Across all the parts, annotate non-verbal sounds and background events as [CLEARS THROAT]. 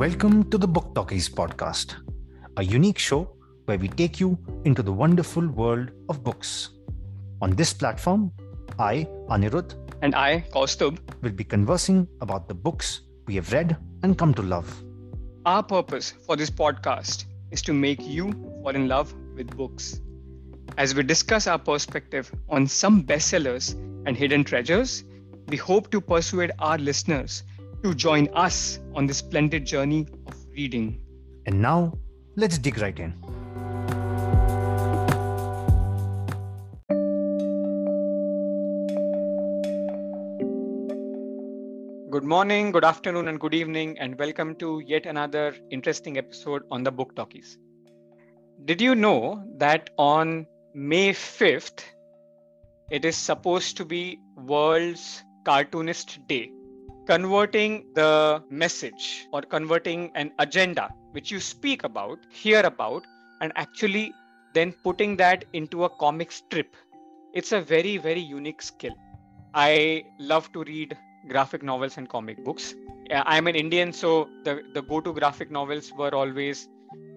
Welcome to the Book Talkies podcast, a unique show where we take you into the wonderful world of books. On this platform, I, Anirudh, and I, Kaustubh, will be conversing about the books we have read and come to love. Our purpose for this podcast is to make you fall in love with books. As we discuss our perspective on some bestsellers and hidden treasures, we hope to persuade our listeners to join us on this splendid journey of reading. And now, let's dig right in. Good morning, good afternoon, and good evening, and welcome to yet another interesting episode on the Book Talkies. Did you know that on May 5th, it is supposed to be World's Cartoonist Day? Converting the message or converting an agenda which you speak about, hear about, and actually then putting that into a comic strip. It's a very, very unique skill. I love to read graphic novels and comic books. I'm an Indian, so the, the go to graphic novels were always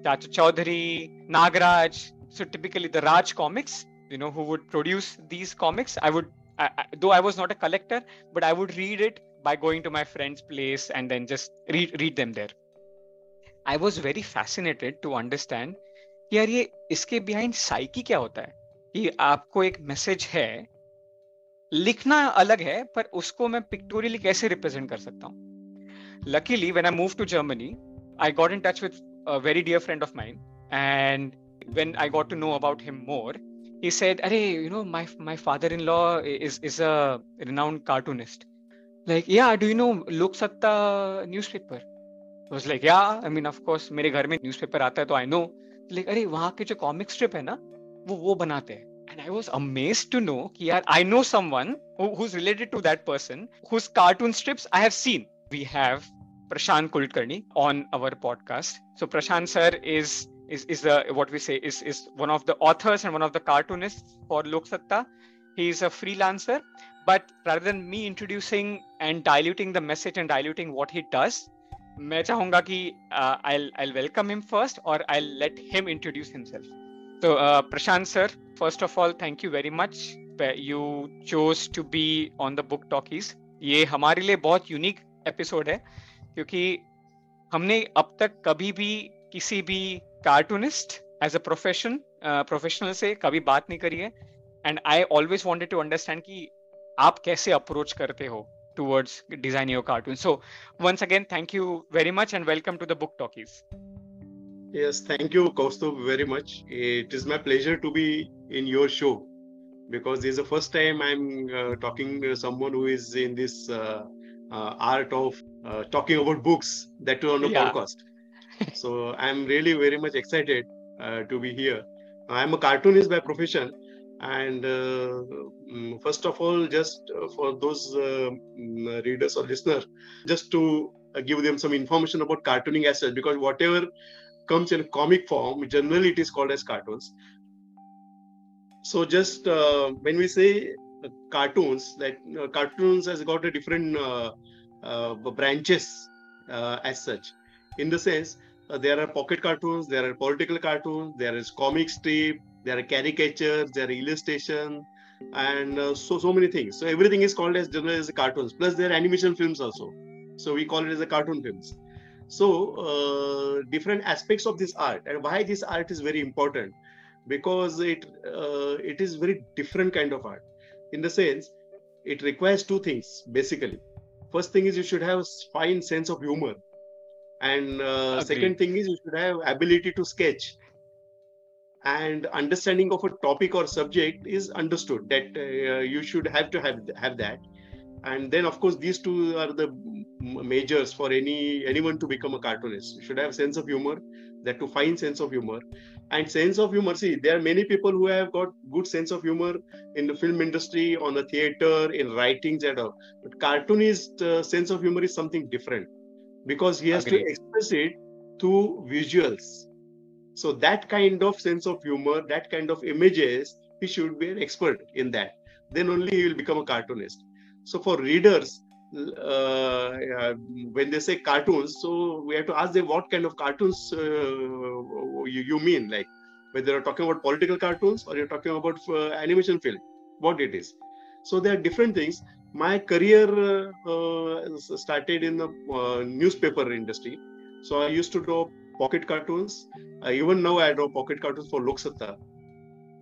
Chacha Chaudhary, Nagaraj. So typically the Raj comics, you know, who would produce these comics. I would, I, I, though I was not a collector, but I would read it by going to my friend's place and then just read, read them there. I was very fascinated to understand कि यार ये इसके behind psyche क्या होता है कि आपको एक मैसेज है लिखना अलग है पर उसको मैं पिक्टोरियली कैसे रिप्रेजेंट कर सकता हूँ luckily when I move to Germany I got in touch with a very dear friend of mine and when i got to know about him more he said Are, you know my my father-in-law is is a renowned cartoonist like yeah do you know lok sakta newspaper I was like yeah i mean of course मेरे घर में newspaper आता है तो I know like अरे वहाँ के जो comic strip है ना वो वो बनाते हैं and I was amazed to know कि यार I know someone who, who's related to that person whose cartoon strips I have seen. We have Prashant Kulkarni on our podcast. So Prashant sir is is is the what we say is is one of the authors and one of the cartoonists for Lok Satta. He is a freelancer, but rather than me introducing and diluting the message and diluting what he does मैं चाहूँगा कि I I welcome him first और I let him introduce himself तो Prashant sir first of all thank you very much you chose to be on the Book Talkies ये हमारे लिए बहुत unique episode है, क्योंकि हमने अब तक कभी भी किसी भी cartoonist as a profession professional से कभी बात नहीं करी है। And I always wanted to understand की आप कैसे अप्रोच करते हो towards designing your cartoon. So once again, thank you very much and welcome to the book talkies. Yes, thank you, Kaustubh, very much. It is my pleasure to be in your show because this is the first time I'm uh, talking to someone who is in this uh, uh, art of talking about books, that too on a yeah. podcast. so I'm really very much excited to be here. I'm a cartoonist by profession, and uh, mm, first of all just uh, for those uh, mm, readers or listeners just to uh, give them some information about cartooning as such because whatever comes in comic form generally it is called as cartoons. So just uh, when we say uh, cartoons that cartoons has got a different branches as such. In the sense there are pocket cartoons there are political cartoons there is comic strip there are caricatures there are illustration and uh, so so many things. So everything is called as generally as cartoons plus there are animation films also. So we call it as a cartoon films. So uh, different aspects of this art and why this art is very important because it uh, it is very different kind of art. In the sense it requires two things basically. First thing is you should have fine sense of humor. And uh, second thing is you should have ability to sketch and understanding of a topic or subject is understood that uh, you should have to have have that. And then of course these two are the majors for any anyone to become a cartoonist. You should have sense of humor that to find sense of humor. And sense of humor see there are many people who have got good sense of humor in the film industry on the theater in writings and all but cartoonist uh, sense of humor is something different because he has Agreed. to express it through visuals so that kind of sense of humor, that kind of images, he should be an expert in that. Then only he will become a cartoonist. So for readers, uh, when they say cartoons, so we have to ask them what kind of cartoons uh, you, you, mean, like whether you're talking about political cartoons or you're talking about uh, animation film, what it is. So there are different things. My career uh, started in the uh, newspaper industry. So I used to draw pocket cartoons. even now, I draw pocket cartoons for Lok Satta,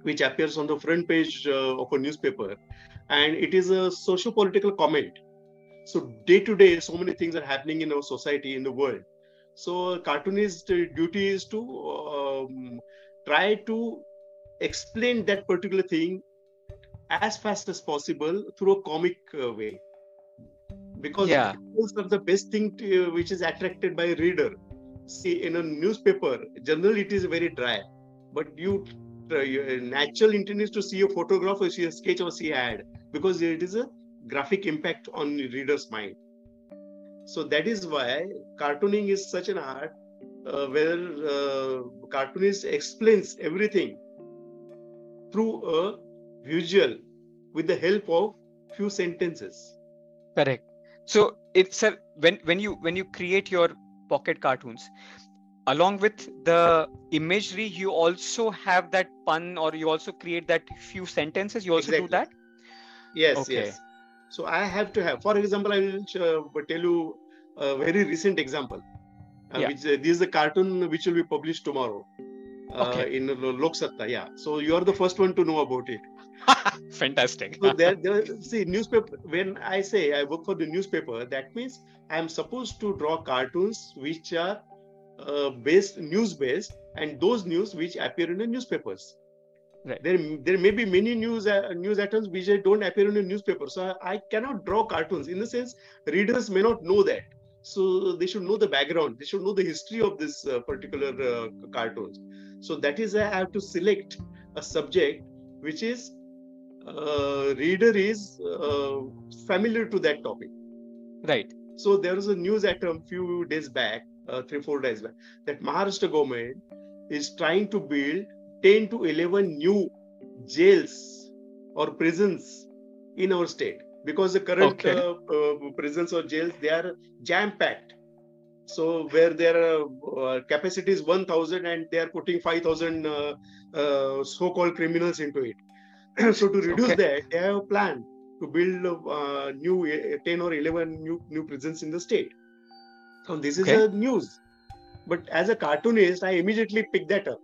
which appears on the front page of a newspaper, and it is a socio-political comment. So day to day so many things are happening in our society in the world. So cartoonist duty is to um, try to explain that particular thing as fast as possible through a comic uh, way. Because yeah. those are the best thing to, uh, which is attracted by a reader see in a newspaper generally it is very dry. But you uh, natural intent is to see a photograph or see a sketch or see ad because it is a graphic impact on reader's mind. So that is why cartooning is such an art uh, where uh, cartoonist explains everything through a visual with the help of few sentences. Correct. So it's a when when you when you create your pocket cartoons along with the imagery you also have that pun or you also create that few sentences you also exactly. do that yes okay. yes so I have to have, for example, I will uh, tell you a very recent example. Uh, yeah. which, uh, this is a cartoon which will be published tomorrow uh, okay. in Lok Satta. Yeah. So you are the first one to know about it. [LAUGHS] Fantastic. so there, there, see, newspaper. When I say I work for the newspaper, that means I am supposed to draw cartoons which are uh, based news based, and those news which appear in the newspapers. Right. There, there may be many news uh, news items which don't appear in the newspaper. So I, I cannot draw cartoons. In the sense, readers may not know that. So they should know the background. They should know the history of this uh, particular uh, cartoons. So that is I have to select a subject which is reader is uh, familiar to that topic. Right. So there was a news item a few days back, uh, three four days back, that Maharashtra government is trying to build 10 to 11 new jails or prisons in our state because the current okay. uh, uh, prisons or jails they are jam packed so where their uh, capacity is 1000 and they are putting 5000 uh, uh, so called criminals into it [CLEARS THROAT] so to reduce okay. that they have a plan to build uh, new 10 or 11 new new prisons in the state so this is okay. a news but as a cartoonist i immediately pick that up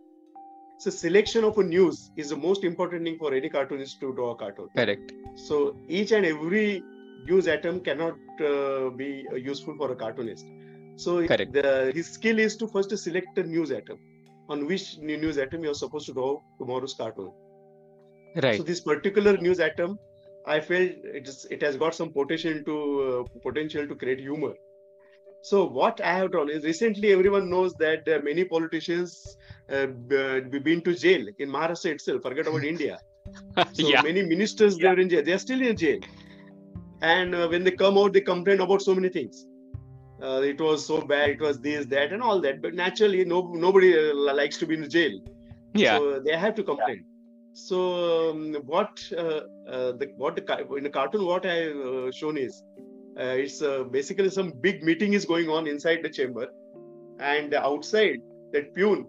so selection of a news is the most important thing for any cartoonist to draw a cartoon. Correct. So each and every news atom cannot uh, be uh, useful for a cartoonist. So Correct. The, his skill is to first select a news atom on which news atom you're supposed to draw tomorrow's cartoon. Right. So this particular news atom, I felt it is it has got some potential to uh, potential to create humor. So what I have done is recently everyone knows that uh, many politicians uh, been to jail in Maharashtra itself. Forget about [LAUGHS] India. [LAUGHS] So yeah. many ministers yeah. they're in jail. They are still in jail, and uh, when they come out, they complain about so many things. Uh, it was so bad. It was this, that, and all that. But naturally, no nobody uh, likes to be in jail. Yeah. So they have to complain. Yeah. So um, what uh, the what the in the cartoon what I have shown is it's basically some big meeting is going on inside the chamber, and outside that pune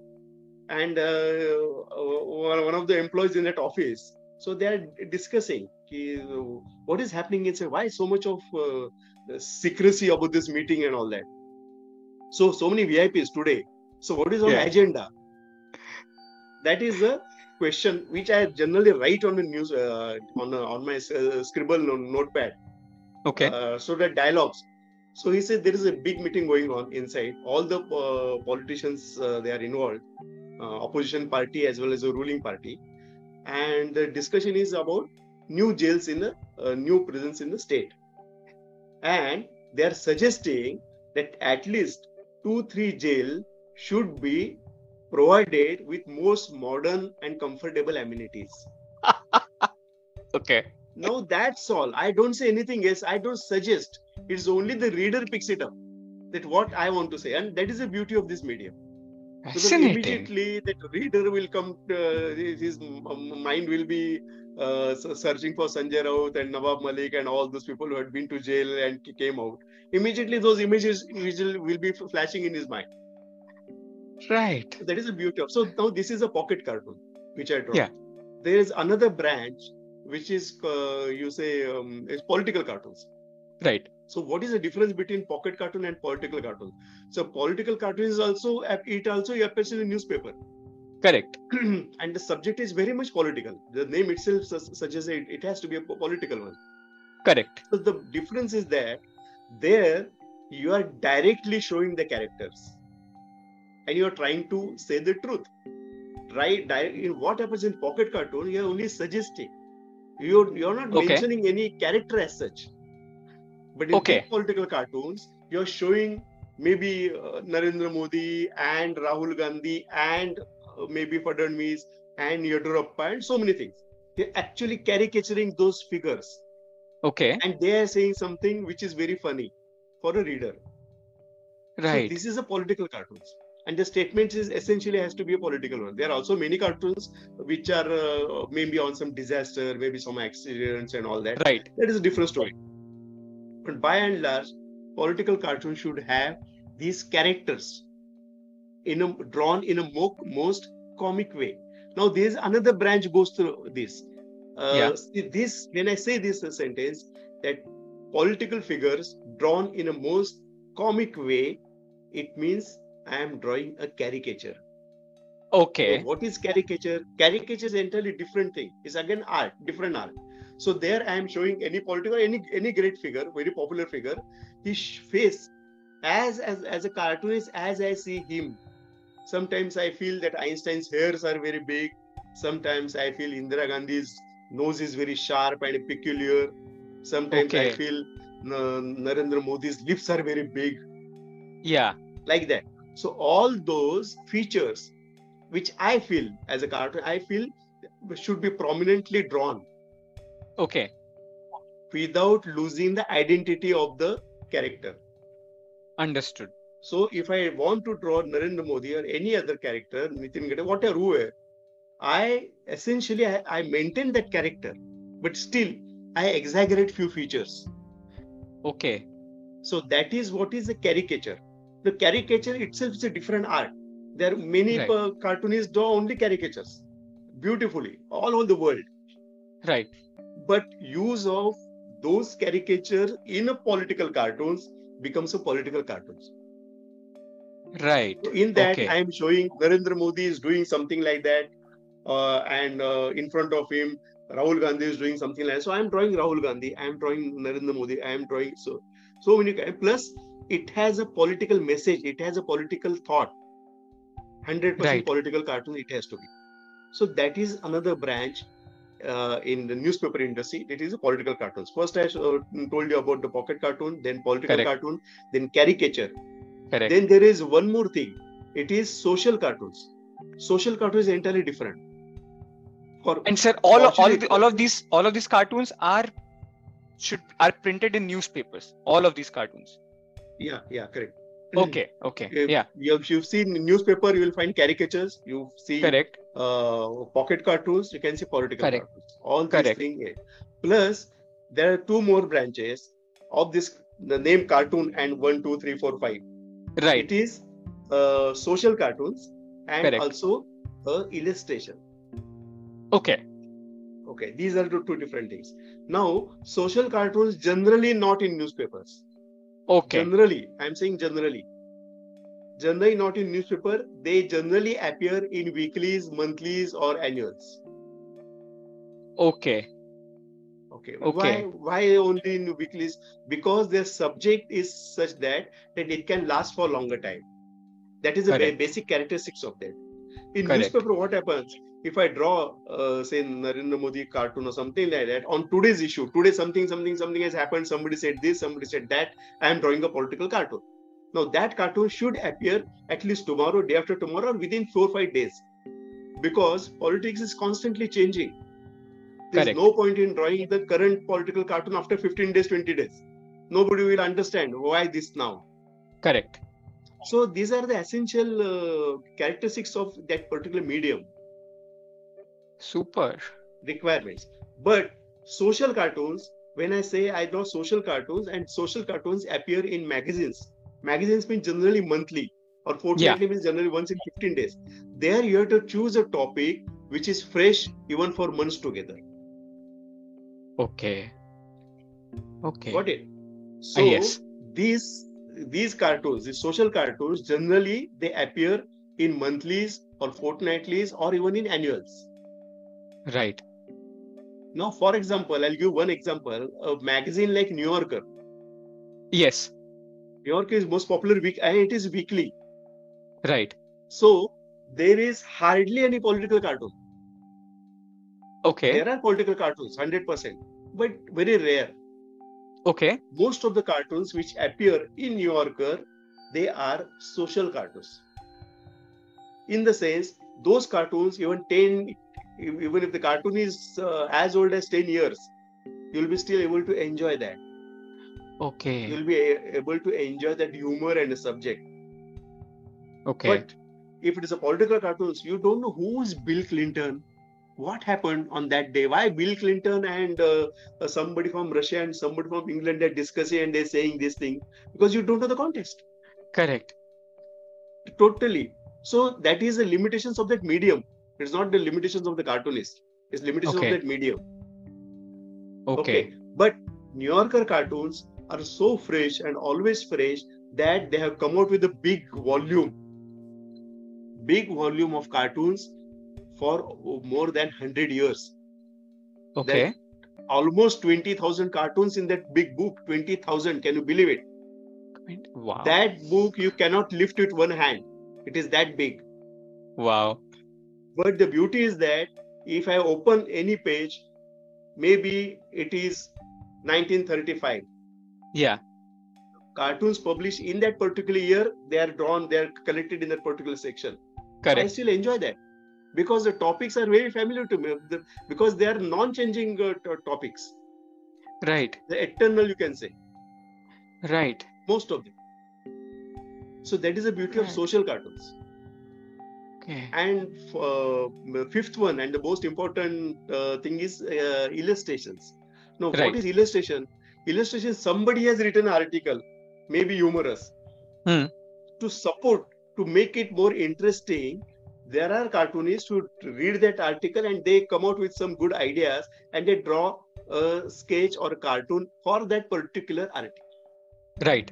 and uh, one of the employees in that office. So they are discussing what is happening inside why so much of uh, secrecy about this meeting and all that. So so many vips today. So what is on yeah. agenda? That is the question which i generally write on the news uh, on uh, on my uh, scribble notepad okay. uh, so the dialogues. So he said there is a big meeting going on inside. All the politicians they are involved uh, opposition party as well as the ruling party. And the discussion is about new jails in the uh, new prisons in the state. And they are suggesting that at least two three jail should be provided with most modern and comfortable amenities. [LAUGHS] Okay. Now that's all. I don't say anything else. I don't suggest. It's only the reader picks it up. That what i want to say. And that is the beauty of this medium. Because immediately that reader will come, uh, his mind will be uh, searching for Sanjay Raut and Nawab Malik and all those people who had been to jail and came out. Immediately, those images will be flashing in his mind. Right. That is the beauty of. So now this is a pocket cartoon which I draw. Yeah. There is another branch which is uh, you say um, is political cartoons. Right. So what is the difference between pocket cartoon and political cartoon? So political cartoon is also it also appears in the newspaper. Correct. [CLEARS THROAT] and the subject is very much political. The name itself suggests it, it has to be a political one. Correct. So the difference is that there you are directly showing the characters and you are trying to say the truth. Right? In what happens in pocket cartoon, you are only suggesting. You're you're not okay. mentioning any character as such but in okay. political cartoons, you're showing maybe uh, Narendra Modi and Rahul Gandhi and uh, maybe Fadnavis and Yediyurappa and so many things. They're actually caricaturing those figures. Okay. And they are saying something which is very funny for a reader. Right. So this is a political cartoons. And the statement is essentially has to be a political one. There are also many cartoons which are uh, maybe on some disaster, maybe some accidents and all that. Right. That is a different story. But by and large, political cartoons should have these characters in a, drawn in a mo- most comic way. Now, there's another branch goes through this. Uh, yeah. This when I say this sentence that political figures drawn in a most comic way, it means I am drawing a caricature. Okay. So what is caricature? Caricature is entirely different thing. It's again art, different art. So there I am showing any political, any any great figure, very popular figure, his face as as as a cartoonist, as I see him. Sometimes I feel that Einstein's hairs are very big. Sometimes I feel Indira Gandhi's nose is very sharp and peculiar. Sometimes okay. I feel uh, Narendra Modi's lips are very big. Yeah. Like that. So all those features, which I feel as a cartoon, I feel should be prominently drawn Okay. Without losing the identity of the character. Understood. So if I want to draw Narendra Modi or any other character, Nitin Gadkari, whatever, whoever, I essentially I, I maintain that character, but still I exaggerate few features. Okay. So that is what is a caricature. The caricature itself is a different art. There are many right. Uh, cartoonists draw only caricatures beautifully all over the world. Right but use of those caricatures in a political cartoons becomes a political cartoons right so in that okay. i am showing narendra modi is doing something like that uh, and uh, in front of him rahul gandhi is doing something like that so i am drawing rahul gandhi i am drawing narendra modi i am drawing so so many plus it has a political message it has a political thought 100% right. political cartoon it has to be so that is another branch uh, in the newspaper industry, it is a political cartoons. First, I uh, told you about the pocket cartoon, then political Correct. cartoon, then caricature. Correct. Then there is one more thing. It is social cartoons. Social cartoons is entirely different. For and sir, all of, all of, the, all of these all of these cartoons are should are printed in newspapers. All of these cartoons. Yeah, yeah, correct. Okay, okay, if yeah. You've, you've seen newspaper, you will find caricatures. You see correct uh, pocket cartoons, you can see political Correct. cartoons. All these Correct. things. Plus, there are two more branches of this the name cartoon and one, two, three, four, five. Right. It is uh, social cartoons and Correct. also uh, illustration. Okay. Okay, these are two, two different things. Now, social cartoons generally not in newspapers. Okay. Generally, I'm saying generally. Generally not in newspaper they generally appear in weeklies monthlies or annuals. Okay. Okay, okay. why why only in weeklies? Because their subject is such that that it can last for longer time. That is the basic characteristics of that. In Correct. newspaper what happens if I draw, uh, say, Narendra Modi cartoon or something like that on today's issue, today something, something, something has happened. Somebody said this, somebody said that. I am drawing a political cartoon. Now that cartoon should appear at least tomorrow, day after tomorrow, or within four or five days. Because politics is constantly changing. There's Correct. no point in drawing the current political cartoon after 15 days, 20 days. Nobody will understand why this now. Correct. So these are the essential uh, characteristics of that particular medium Super. requirements. But social cartoons, when I say I draw social cartoons, and social cartoons appear in magazines. Magazines mean generally monthly or fortnightly means generally once in 15 days. There you have to choose a topic which is fresh even for months together. Okay. Okay. Got it? Ah, So yes. these these cartoons, these social cartoons, generally they appear in monthlies or fortnightlies or even in annuals. Right. Now, for example, I'll give one example. A magazine like New Yorker. Yes. New Yorker is most popular week and it is weekly. Right. So there is hardly any political cartoon. Okay. There are political cartoons, 100%, but very rare. Okay. Most of the cartoons which appear in New Yorker, they are social cartoons. In the sense, those cartoons, even 10, even if the cartoon is uh, as old as 10 years, you'll be still able to enjoy that. Okay. You'll be a- able to enjoy that humor and the subject. Okay. But if it is a political cartoons, you don't know who is Bill Clinton, what happened on that day, why Bill Clinton and uh, uh, somebody from Russia and somebody from England are discussing and they're saying this thing because you don't know the context Correct. totally. So that is the limitations of that medium. It's not the limitations of the cartoonist. It's limitations Okay. of that medium. Okay. But New Yorker cartoons are so fresh and always fresh that they have come out with a big volume, big volume of cartoons for more than 100 years. Okay. Almost 20,000 cartoons in that big book. 20,000. Can you believe it? Wow. That book you cannot lift with one hand. It is that big. Wow. But the beauty is that if I open any page, maybe it is 1935. Yeah. cartoons published in that particular year they are drawn they are collected in that particular section Correct. i still enjoy that because the topics are very familiar to me because they are non-changing uh, to- topics Right. the eternal you can say Right. most of them so that is the beauty of social cartoons And uh, fifth one and the most important uh, thing is uh, illustrations now Right. what is illustration illustration somebody has written an article maybe humorous Hmm. to support to make it more interesting there are cartoonists who read that article and they come out with some good ideas and they draw a sketch or a cartoon for that particular article Right.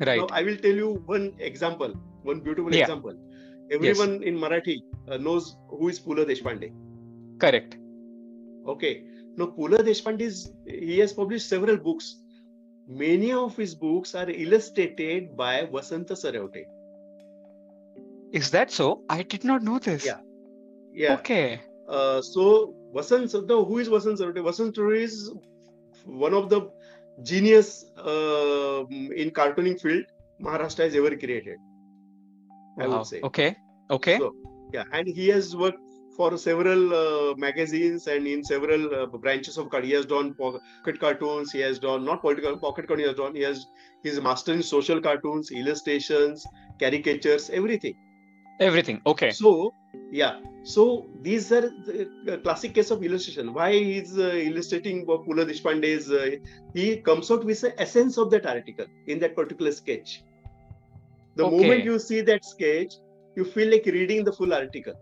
Right. now i will tell you one example one beautiful Yeah. example everyone in marathi uh, knows who is pula deshpande Correct. Okay. Now, Pula Deshpande is he has published several books. Many of his books are illustrated by Vasanta Sarwate. Is that so? I did not know this. Yeah. Yeah. Okay. Uh, so Vasant, no, who is Vasant Sarwate? Vasant is one of the genius uh, in cartooning field Maharashtra has ever created. I Wow. would say. Okay. Okay. So, yeah, and he has worked for several uh, magazines and in several uh, branches of. He has done pocket cartoons. He has done not political pocket cartoons He has done. He has he's a master in social cartoons, illustrations, caricatures, everything. Everything. Okay. So yeah, so these are the classic case of illustration. Why he's uh, illustrating Pula Deshpande's? Uh, he comes out with the essence of that article in that particular sketch. The Okay. moment you see that sketch, you feel like reading the full article.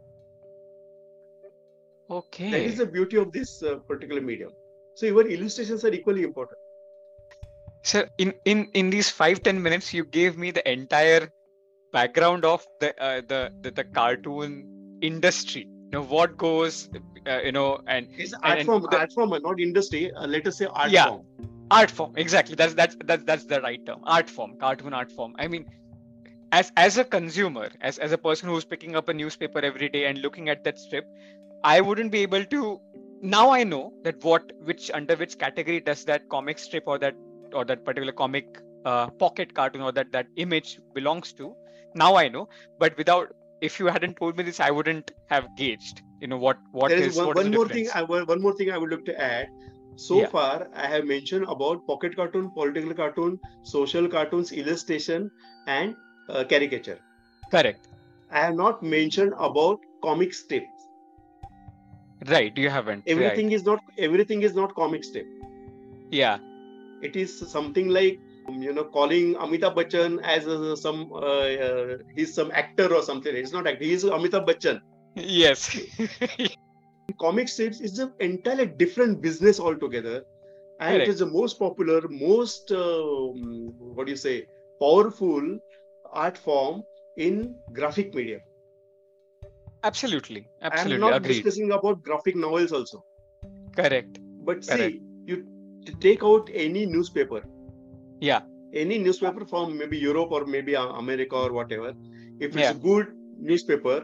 Okay. That is the beauty of this uh, particular medium. So your illustrations are equally important. Sir, in in in these five ten minutes, you gave me the entire background of the uh, the, the the cartoon industry. You know what goes, uh, you know, and It's art and form, the- art form, not industry. Uh, let us say art Yeah. form. art form. Exactly. That's that's that's that's the right term. Art form, cartoon art form. I mean, as as a consumer, as as a person who's picking up a newspaper every day and looking at that strip, I wouldn't be able to. Now I know that what which under which category does that comic strip or that or that particular comic uh, pocket cartoon or that that image belongs to. Now I know, but without if you hadn't told me this, I wouldn't have gauged. You know what what there is, is one, what one the more thing. I, one more thing I would like to add. So Yeah. far, I have mentioned about pocket cartoon, political cartoon, social cartoons, illustration, and uh, caricature. Correct. I have not mentioned about comic strips. Right, you haven't. Everything right. is not everything is not comic strip. Yeah. It is something like you know calling Amitabh Bachchan as a, some uh, uh, he's some actor or something. It's not actor. He's Amitabh Bachchan. Yes. [LAUGHS] comic strips is an entirely different business altogether, and Correct. it is the most popular, most um, what do you say, powerful art form in graphic media. absolutely. I'm not Agreed. discussing about graphic novels also. Correct. But Correct. see, you t- take out any newspaper, Yeah. any newspaper from maybe Europe or maybe uh, America or whatever. If it's Yeah. a good newspaper,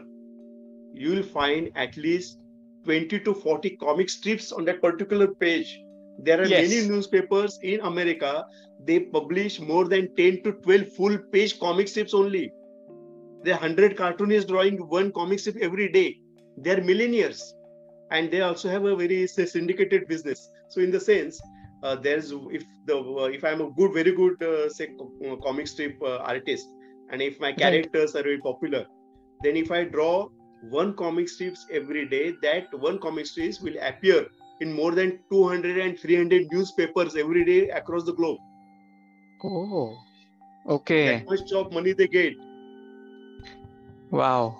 you will find at least 20 to 40 comic strips on that particular page. There are Yes. many newspapers in America, they publish more than 10 to 12 full page comic strips only. There are 100 cartoonists drawing one comic strip every day. They are millionaires. And they also have a very say, syndicated business. So, in the sense, uh, there's if the uh, if I'm a good, very good uh, say co- comic strip uh, artist, and if my characters are very popular, then if I draw one comic strips every day, that one comic strips will appear in more than 200 and 300 newspapers every day across the globe. Oh. Okay. That much of money they get. Wow.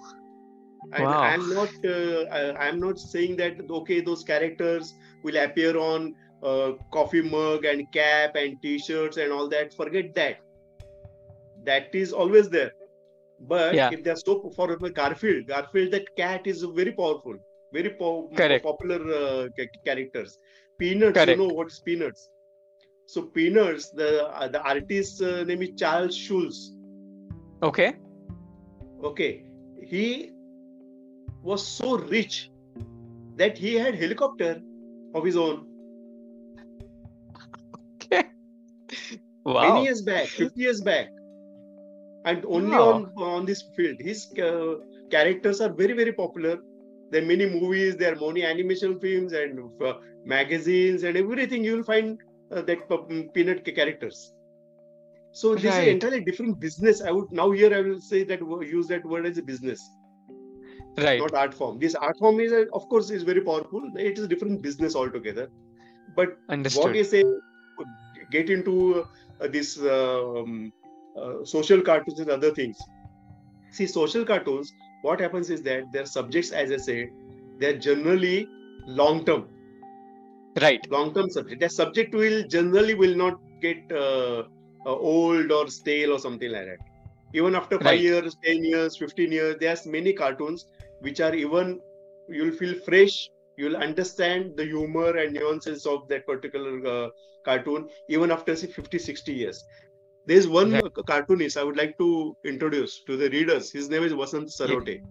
And Wow. I'm not uh, I'm not saying that okay those characters will appear on uh, coffee mug and cap and t-shirts and all that. Forget that. That is always there. But Yeah. if they're so for Garfield, Garfield that cat is very powerful, very po- popular uh, characters. Peanuts, Correct. you know what's Peanuts? So Peanuts, the uh, the artist's uh, name is Charles Schulz. Okay. okay he was so rich that he had helicopter of his own Okay. Wow. many years back 50 years back and only Wow. on on this field his uh, characters are very very popular there are many movies there are many animation films and uh, magazines and everything you will find uh, that p- peanut characters so this is Right. an entirely different business i would now here i will say that use that word as a business Right. not art form. This art form is, uh, of course, is very powerful. It is a different business altogether. But what you say, get into uh, this um, uh, social cartoons and other things. See, social cartoons. What happens is that their subjects, as I said, they're generally long term. Right. Long term subject. Their subject will generally will not get uh, uh, old or stale or something like that. Even after five Right. years, ten years, fifteen years, there's many cartoons which are even you'll feel fresh. You'll understand the humor and nuances of that particular uh, cartoon even after say 50, 60 years. There's one Right. uh, cartoonist I would like to introduce to the readers. His name is Vasant Sarote.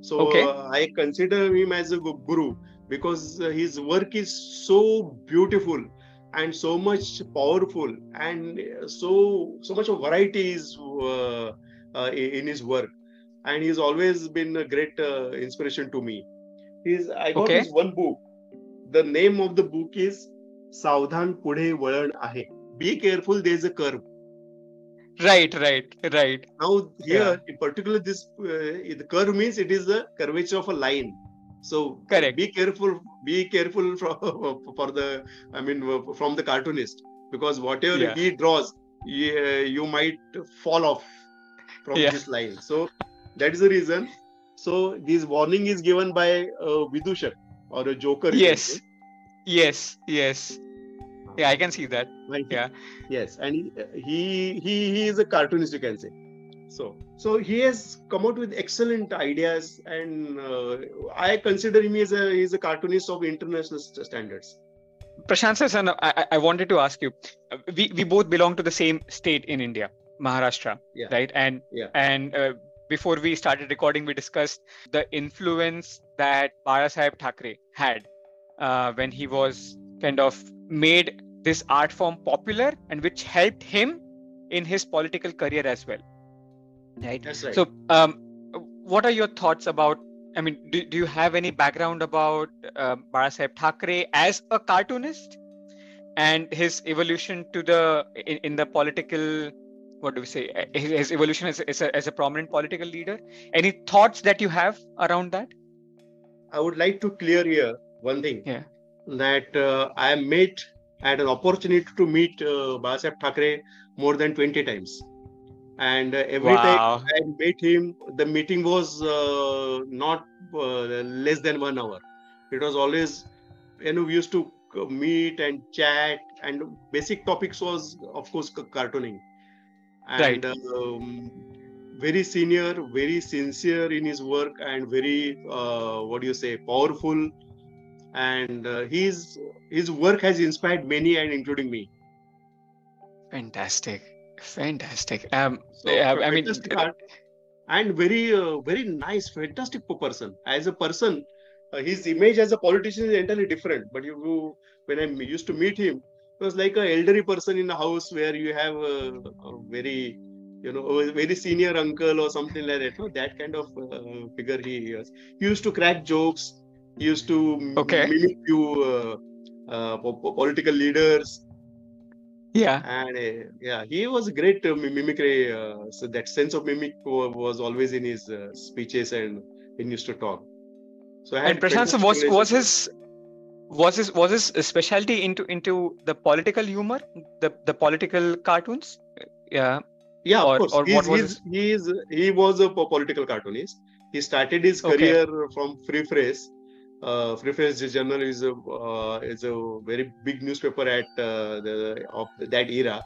So Okay. uh, I consider him as a gu- guru because uh, his work is so beautiful and so much powerful and uh, so so much of variety is uh, uh, in his work and he's always been a great uh, inspiration to me he's i got Okay. his one book the name of the book is सावधान पुढे वळण आहे be careful there's a curve Right. Right. Right. now here Yeah. in particular this uh, the curve means it is the curvature of a line so Correct. be careful be careful [LAUGHS] from, for the i mean from the cartoonist because whatever Yeah. he draws you, you might fall off from Yeah. this line so that is the reason so this warning is given by uh, vidushak or a joker Yes. Yes. Yes. Yeah, I can see that. Like, Yeah. yes and he, he he he is a cartoonist you can say so so he has come out with excellent ideas and uh, i consider him as a he's a cartoonist of international standards Prashant sir, son, I, I- wanted to ask you. uh, We we both belong to the same state in India, Maharashtra, Yeah. right? And Yeah. and uh, before we started recording, we discussed the influence that Balasaheb Thackeray had uh, when he was kind of made this art form popular, and which helped him in his political career as well, right? that's right. So, um, what are your thoughts about? I mean, do, do you have any background about uh, Balasaheb Thackeray as a cartoonist and his evolution to the in, in the political what do we say his, his evolution as, as, a, as a prominent political leader? Any thoughts that you have around that? I would like to clear here one thing. Yeah that uh, i met had an opportunity to meet uh, Balasaheb Thackeray more than 20 times and uh, every Wow. time i met him the meeting was uh, not uh, less than one hour it was always you know we used to uh, meet and chat and basic topics was of course ca- cartooning Right. um, very senior very sincere in his work and very uh, what do you say powerful and uh, his his work has inspired many and including me. Fantastic. Fantastic. Um so I mean, art and very uh, very nice fantastic person. As a person uh, his image as a politician is entirely different. But you, you when i used to meet him it was like an elderly person in a house where you have a, a very you know a very senior uncle or something like that. No that kind of uh, figure he is. He used to crack jokes he used to Okay. mimic few uh, uh, po- po- political leaders. Yeah. And uh, yeah he was a great uh, mimicry uh, so that sense of mimic was always in his uh, speeches and he used to talk. So I had and prashant so was was his was his was his specialty into into the political humor the the political cartoons? Yeah. Yeah or- of course. or he's, what was he's, he's he was a political cartoonist. He started his Okay. career from Free Press uh, Free Press Journal is a uh, is a very big newspaper at uh, the of that era.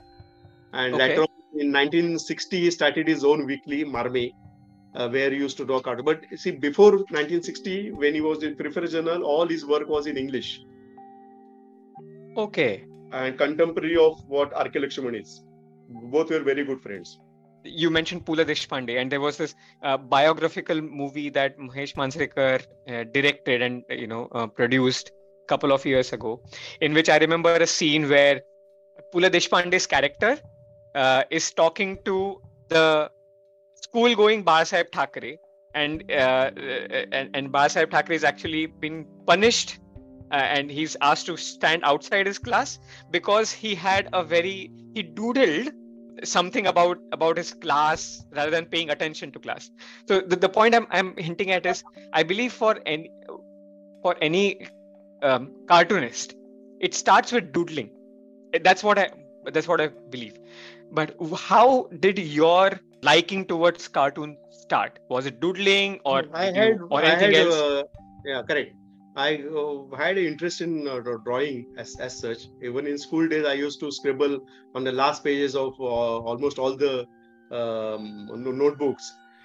And Okay. later on in 1960 he started his own weekly Marmik uh, where he used to draw cartoons but see before 1960 when he was in Free Press Journal all his work was in english. Okay. And contemporary of what RK Laxman is. Both were very good friends you mentioned Pula Deshpande, and there was this uh, biographical movie that Mahesh Manjrekar uh, directed and uh, you know uh, produced a couple of years ago, in which I remember a scene where Pula Deshpande's character uh, is talking to the school-going Sahib Thackeray, and uh, and and Thackeray is actually been punished. And he's asked to stand outside his class because he had a very he doodled something about about his class rather than paying attention to class. So the, the point I'm, I'm hinting at is i believe for any for any um, cartoonist it starts with doodling. That's what i that's what i believe. But how did your liking towards cartoon start? Was it doodling or I did you- had, or I anything had, else? uh, yeah, correct. I uh, had an interest in uh, drawing as, as such. Even in school days, I used to scribble on the last pages of uh, almost all the um, notebooks.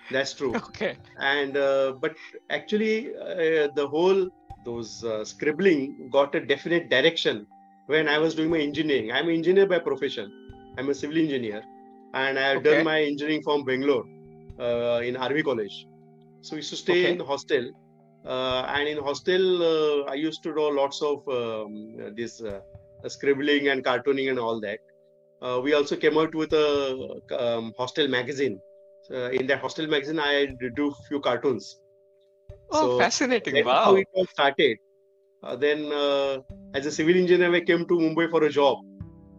That's true. [LAUGHS] okay And uh, but actually, uh, the whole those uh, scribbling got a definite direction when I was doing my engineering. I'm an engineer by profession. I'm a civil engineer, and I have Okay. done my engineering from Bangalore uh, in RV College. So we used to stay Okay. in hostel, and in hostel uh, I used to draw lots of um, this uh, scribbling and cartooning and all that. Uh, we also came out with a um, hostel magazine. Uh, in that hostel magazine, I do few cartoons. oh So fascinating that's wow how it all started. Uh, then, uh, as a civil engineer, I came to Mumbai for a job.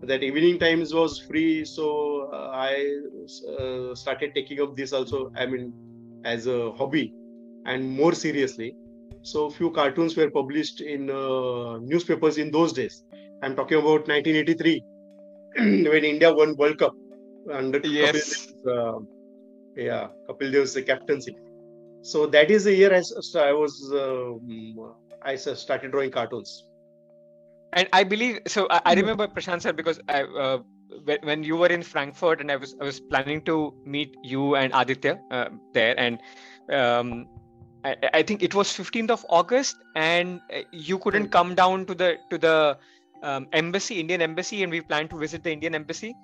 That evening times was free, so uh, I uh, started taking up this also. I mean, as a hobby, and more seriously. So, few cartoons were published in uh, newspapers in those days. I'm talking about 1983, [CLEARS THROAT] when India won World Cup under Kapil Yes. Dev's, uh, yeah, Kapil Dev's captaincy. So that is the year I was um, I started drawing cartoons. and I believe so. I, I Hmm. remember Prashant sir because I, uh, when, when you were in Frankfurt and I was I was planning to meet you and Aditya uh, there, and um, I, I think it was 15th of August, and uh, you couldn't Hmm. come down to the to the um, embassy, Indian embassy, and we planned to visit the Indian embassy.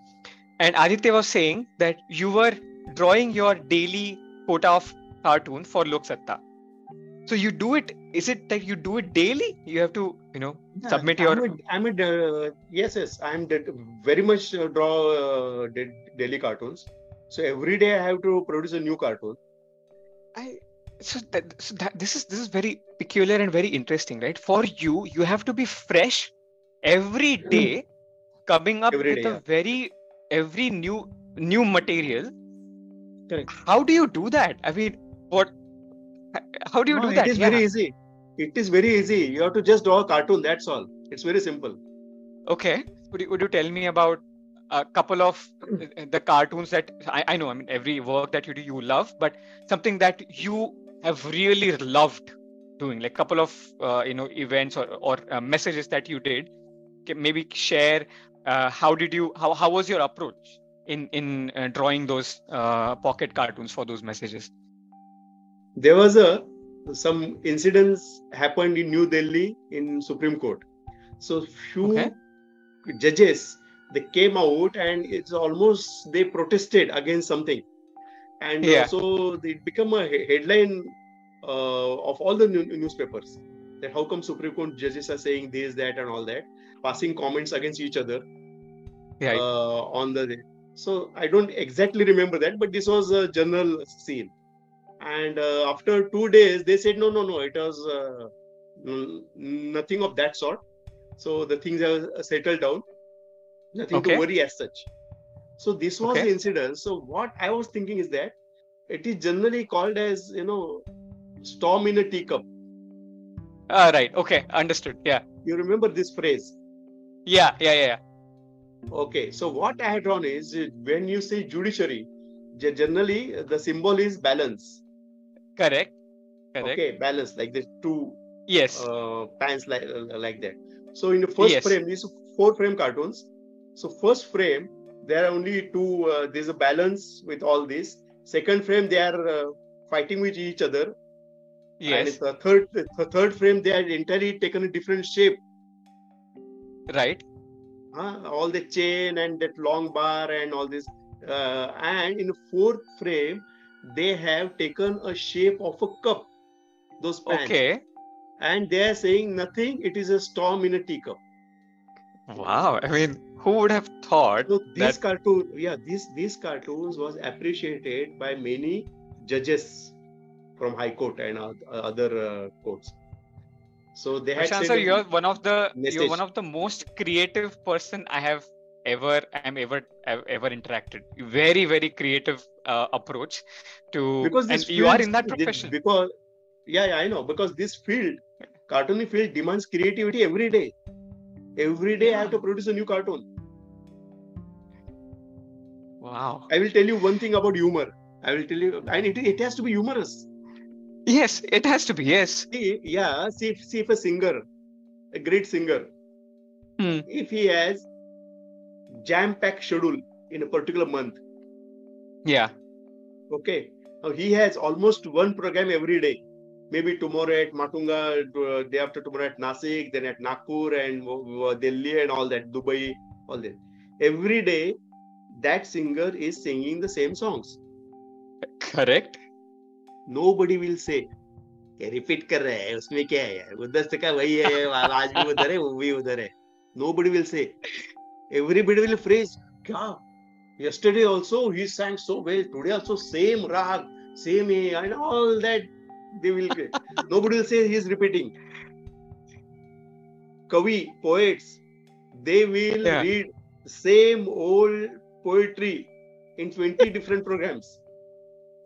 And Aditya was saying that you were drawing your daily quota of cartoon for Lok Satta. So you do it. Is it that you do it daily? You have to, you know, submit your I'm a, I'm a uh, yes yes I'm de- very much uh, draw uh, da- daily cartoons. So every day I have to produce a new cartoon. I so that, so that this is this is very peculiar and very interesting, right? For you, you have to be fresh every hmm. day, coming up Every with day, a yeah. very every new new material. Correct. How do you do that? I mean, what? How do you No, do that? It is Yeah. very easy. It is very easy. You have to just draw a cartoon. That's all. It's very simple. Okay. Would you, would you tell me about a couple of [CLEARS THROAT] the cartoons that I, I know? I mean, every work that you do, you love, but something that you have really loved doing, like couple of uh, you know events or or uh, messages that you did. Can maybe share uh, how did you how how was your approach in in uh, drawing those uh, pocket cartoons for those messages? There was a some incidents happened in New Delhi in Supreme Court. So few Okay. judges they came out and it's almost they protested against something, and Yeah. so it become a headline uh, of all the new- newspapers that how come Supreme Court judges are saying this that and all that, passing comments against each other. Yeah. uh, on the so i don't exactly remember that but this was a general scene and uh, after two days they said no no no it was uh, nothing of that sort so the things have settled down nothing Okay. to worry as such so this was Okay. the incident so what i was thinking is that it is generally called as you know storm in a teacup Ah, right. Okay. Understood. Yeah. you remember this phrase Yeah. Yeah. Yeah. yeah. Okay, so what I had drawn is when you say judiciary, generally the symbol is balance. Correct. Correct. Okay, balance like the two Yes. uh, pans like uh, like that. So in the first Yes. frame, these four frame cartoons. So first frame, there are only two. Uh, there's a balance with all this. Second frame, they are uh, fighting with each other. yes. And the third, the third frame, they are entirely taken a different shape. Right. huh? all the chain and that long bar and all this uh, and in the fourth frame they have taken a shape of a cup those pans Okay. and they are saying nothing it is a storm in a teacup Wow. I mean, who would have thought? so these That- cartoon yeah these these cartoons was appreciated by many judges from high court and other uh, courts so they had Prashant sir, you're one of the you're one of the most creative person I have ever am ever ever, ever interacted. Very very creative uh, approach to because and you are in that profession. because yeah, yeah i know because this field cartooning field demands creativity every day every day i have to produce a new cartoon Wow. i will tell you one thing about humor i will tell you and it, it has to be humorous Yes, it has to be. Yes. see yeah see if, see if a singer a great singer Hmm. if he has jam packed schedule in a particular month Yeah. Okay. Now he has almost one program every day. Maybe tomorrow at Matunga, uh, day after tomorrow at Nasik, then at Nagpur and uh, Delhi and all that, Dubai, all that. Every day, that singer is singing the same songs. Correct. Nobody will say, "ये repeat कर रहा है उसमें क्या है यार उधर का वही है आज भी उधर है वो भी उधर है nobody will say everybody will phrase क्या yesterday also he sang so well today also same rag same eh, and all that they will nobody will say he is repeating kavi poets they will Yeah. read same old poetry in 20 [LAUGHS] different programs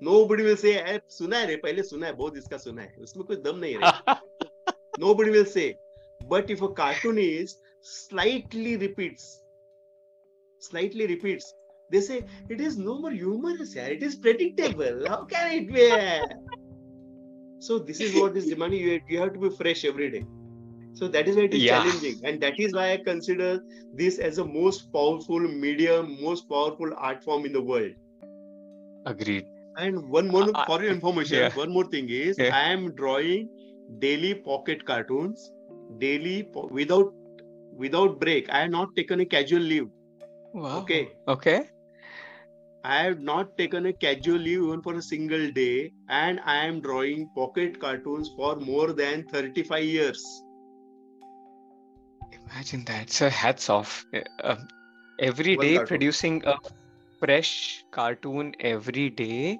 nobody will say "ए, सुना है रे पहले सुना है बहुत इसका सुना है उसमें कोई दम नहीं है nobody will say but if a cartoonist slightly repeats slightly repeats they say it is no more humorous yeah. it is predictable how can it be [LAUGHS] so this is what is demanding you, you have to be fresh every day so that is why it is Yeah. challenging and that is why i consider this as the most powerful medium most powerful art form in the world Agreed. and one more Uh, for your information, yeah. one more thing is Yeah. I am drawing daily pocket cartoons, daily po- without without break. I have not taken a casual leave. Wow. Okay, Okay. I have not taken a casual leave even for a single day, and I am drawing pocket cartoons for more than 35 years. Imagine that. So hats off. Uh, every One day cartoon. producing a fresh cartoon every day.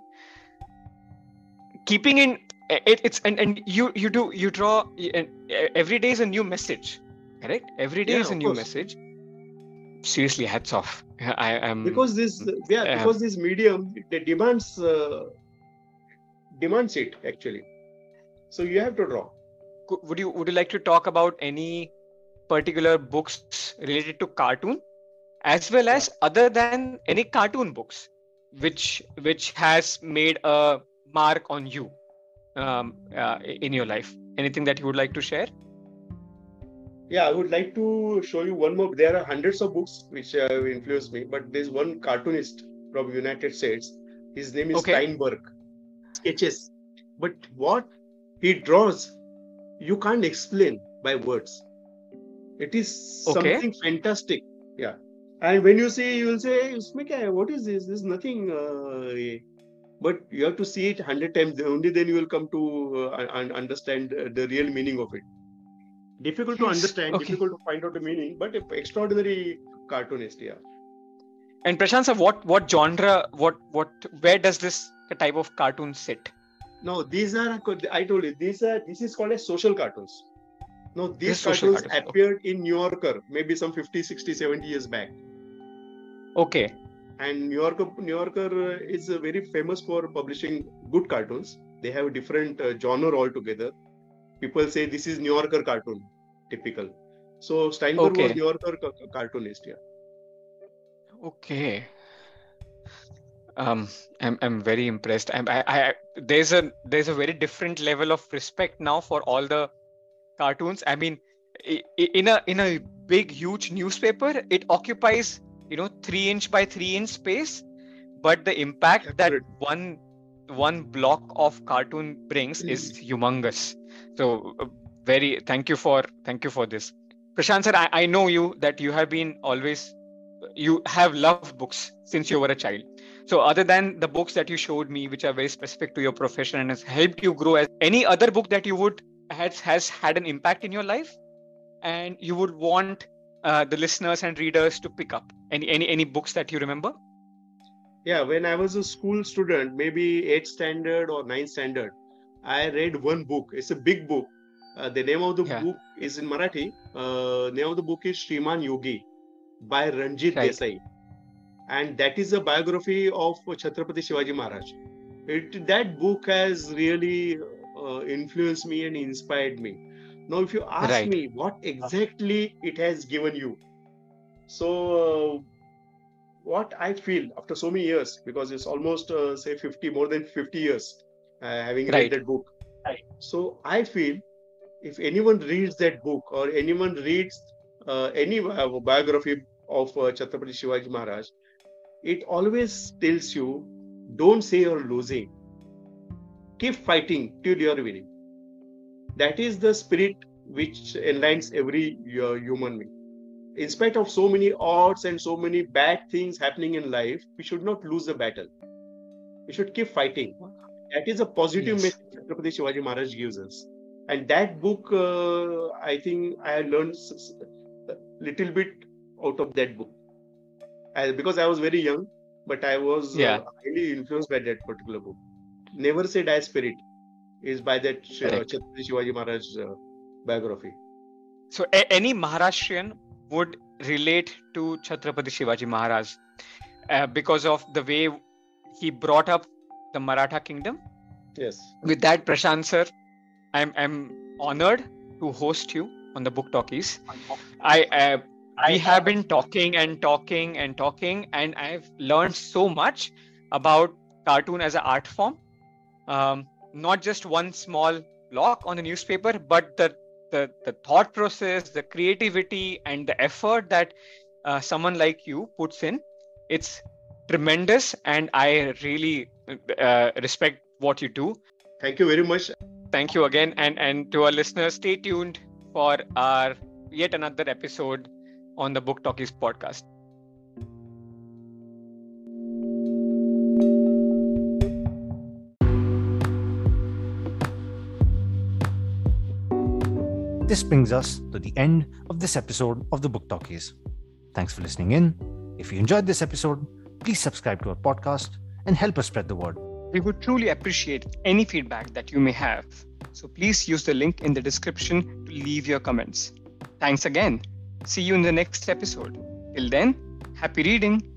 Keeping in it, it's and, and you you do you draw and every day is a new message correct every day Yeah, is a new course. message seriously hats off I am because this yeah uh, because this medium it demands uh, demands it actually. So you have to draw. Would you would you like to talk about any particular books related to cartoon as well as other than any cartoon books which which has made a mark on you um, uh, in your life anything that you would like to share Yeah, I would like to show you one more. There are hundreds of books which have influenced me, but there's one cartoonist from United States. His name is Okay. Steinberg. Sketches, but what he draws, you can't explain by words. It is Okay. something fantastic. Yeah, and when you see, you will say, "Usme "What is this? This is nothing." Uh, but you have to see it hundred times. Only then you will come to uh, un- understand uh, the real meaning of it difficult to understand, okay. difficult to find out the meaning, but extraordinary cartoonist. Yeah. and prashant sir what what genre what what where does this type of cartoon sit No, these are. I told you these are. This is called as social cartoons. No, these cartoons cartoons, okay. appeared in New Yorker maybe some 50, 60, 70 years back. okay And New Yorker, New Yorker uh, is uh, very famous for publishing good cartoons. They have a different uh, genre altogether. People say this is New Yorker cartoon, typical. So Steinberg was Okay. New Yorker ca- cartoonist. Yeah. Okay. Um, I'm I'm very impressed. I'm, I, I there's a there's a very different level of respect now for all the cartoons. I mean, in a in a big huge newspaper, it occupies you know three inch by three inch space, but the impact that one one block of cartoon brings is humongous. So uh, very thank you for thank you for this, Prashant sir. I, I know you that you have been always you have loved books since you were a child. So other than the books that you showed me which are very specific to your profession and has helped you grow as any other book that you would has has had an impact in your life? And you would want uh, the listeners and readers to pick up any any any books that you remember? Yeah, when I was a school student, maybe eighth standard or ninth standard, I read one book. It's a big book. Uh, the name of the Yeah. book is in Marathi. Uh, name of the book is Shriman Yogi by Ranjit Right. Desai, and that is a biography of Chhatrapati Shivaji Maharaj. It that book has really uh, influenced me and inspired me. Now, if you ask Right. me what exactly it has given you, so uh, what I feel after so many years, because it's almost uh, say 50, more than 50 years, having Right. read that book. So I feel if anyone reads that book or anyone reads uh, any bi- biography of uh, Chhatrapati Shivaji Maharaj, it always tells you don't say you're losing. Keep fighting till you're winning. That is the spirit which enlightens every uh, human being in spite of so many odds and so many bad things happening in life, we should not lose the battle. We should keep fighting. That is a positive Yes. message Chhatrapati Shivaji Maharaj gives us. And that book, uh, I think I learned a little bit out of that book. I, because I was very young, but I was Yeah. uh, highly influenced by that particular book. Never Say Die Spirit is by that uh, Chhatrapati Shivaji Maharaj uh, biography. so a- any maharashtrian would relate to chhatrapati shivaji maharaj uh, because of the way he brought up the maratha kingdom. Yes. with that prashant sir i'm i'm honored to host you on the book talkies. I uh, we have been talking and talking and talking and i've learned so much about cartoon as an art form. Um, not just one small block on the newspaper but the the, the thought process the creativity and the effort that uh, someone like you puts in. It's tremendous and i really uh, respect what you do Thank you very much. thank you again and and to our listeners stay tuned for our yet another episode on the book talkies podcast This brings us to the end of this episode of the Book Talkies. Thanks for listening in. If you enjoyed this episode, please subscribe to our podcast and help us spread the word. we would truly appreciate any feedback that you may have. So please use the link in the description to leave your comments. Thanks again. See you in the next episode. Till then happy reading